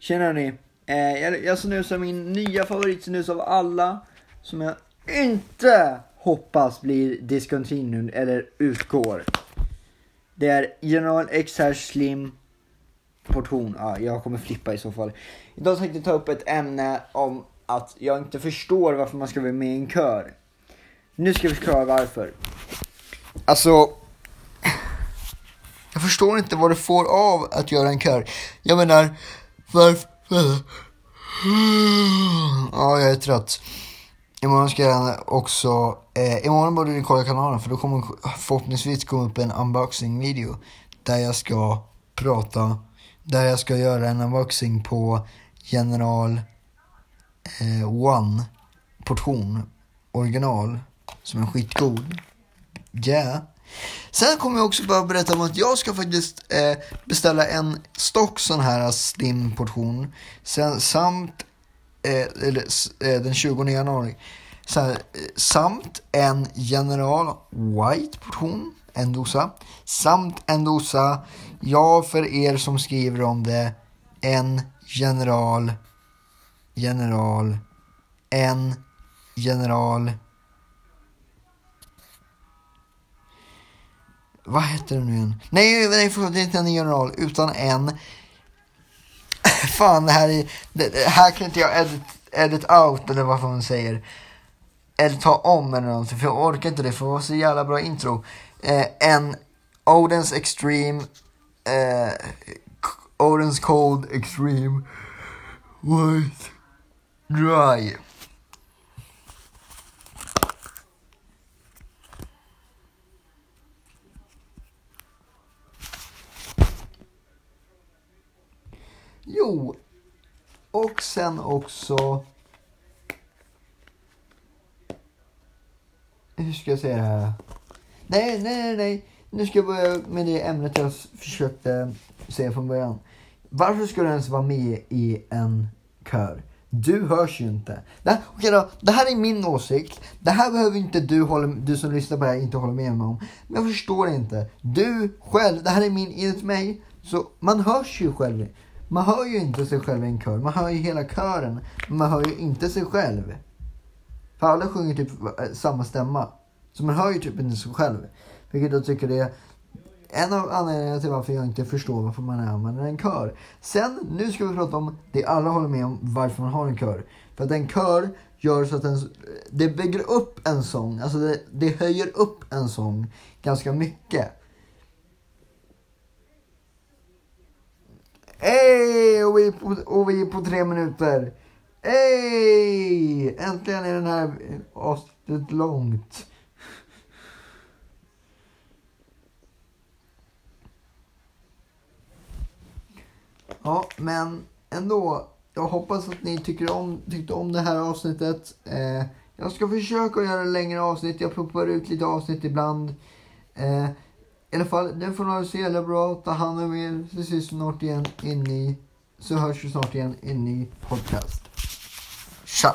Tjena hörni. Eh, jag, jag snusar min nya favoritsnus av alla. Som jag inte hoppas blir discontinued eller utgår. Det är General XR Slim portion. Ja, jag kommer flippa i så fall. Idag tänkte jag ta upp ett ämne om att jag inte förstår varför man ska vara med i en kör. Nu ska vi förklara varför. Alltså, jag förstår inte vad det får av att göra en kör. Jag menar, varför? Ja, jag är trött. Imorgon ska jag också, eh, imorgon borde ni kolla kanalen för då kommer förhoppningsvis komma upp en unboxing video. Där jag ska prata, där jag ska göra en unboxing på General eh, One portion original som är skitgod. Yeah. Sen kommer jag också bara berätta om att jag ska faktiskt eh, beställa en stock sån här slim portion. Sen, samt eh, eller, eh, den 20 januari. Sen, eh, samt en General White portion, en dosa. Samt en dosa, ja för er som skriver om det, en General, General, en General Vad heter den nu igen? Nej, nej förlåt, det är inte en general, utan en... Fan, det här är... Det, här kan inte jag edit, edit out, eller vad man säger. Eller ta om eller någonting, för jag orkar inte det, för det var så jävla bra intro. Eh, en Odens Extreme... Eh, Odens Cold Extreme White Dry. Jo, och sen också... Hur ska jag säga det här? Nej, nej, nej, nej. Nu ska jag börja med det ämnet jag försökte säga från början. Varför ska du ens vara med i en kör? Du hörs ju inte. Det här, okay då, det här är min åsikt. Det här behöver inte du, hålla, du som lyssnar på det här inte hålla med mig om. Men jag förstår inte. Du själv, det här är min, enligt mig, så man hörs ju själv. Man hör ju inte sig själv i en kör. Man hör ju hela kören. Men man hör ju inte sig själv. För alla sjunger typ eh, samma stämma. Så man hör ju typ inte sig själv. Vilket jag tycker det är en av anledningarna till varför jag inte förstår varför man använder en kör. Sen, nu ska vi prata om det alla håller med om varför man har en kör. För att en kör gör så att den, det bygger upp en sång. Alltså det, det höjer upp en sång ganska mycket. Hej! Och, vi är på, och vi är på tre minuter. Hej! Äntligen är den här avsnittet långt. Ja, men ändå. Jag hoppas att ni tycker om, tyckte om det här avsnittet. Eh, jag ska försöka göra längre avsnitt. Jag pumpar ut lite avsnitt ibland. Eh, i alla fall, nu får ha det så jävla bra. Ta hand om er. Så ses vi snart igen in i... Så hörs vi snart igen in i podcast. Tja!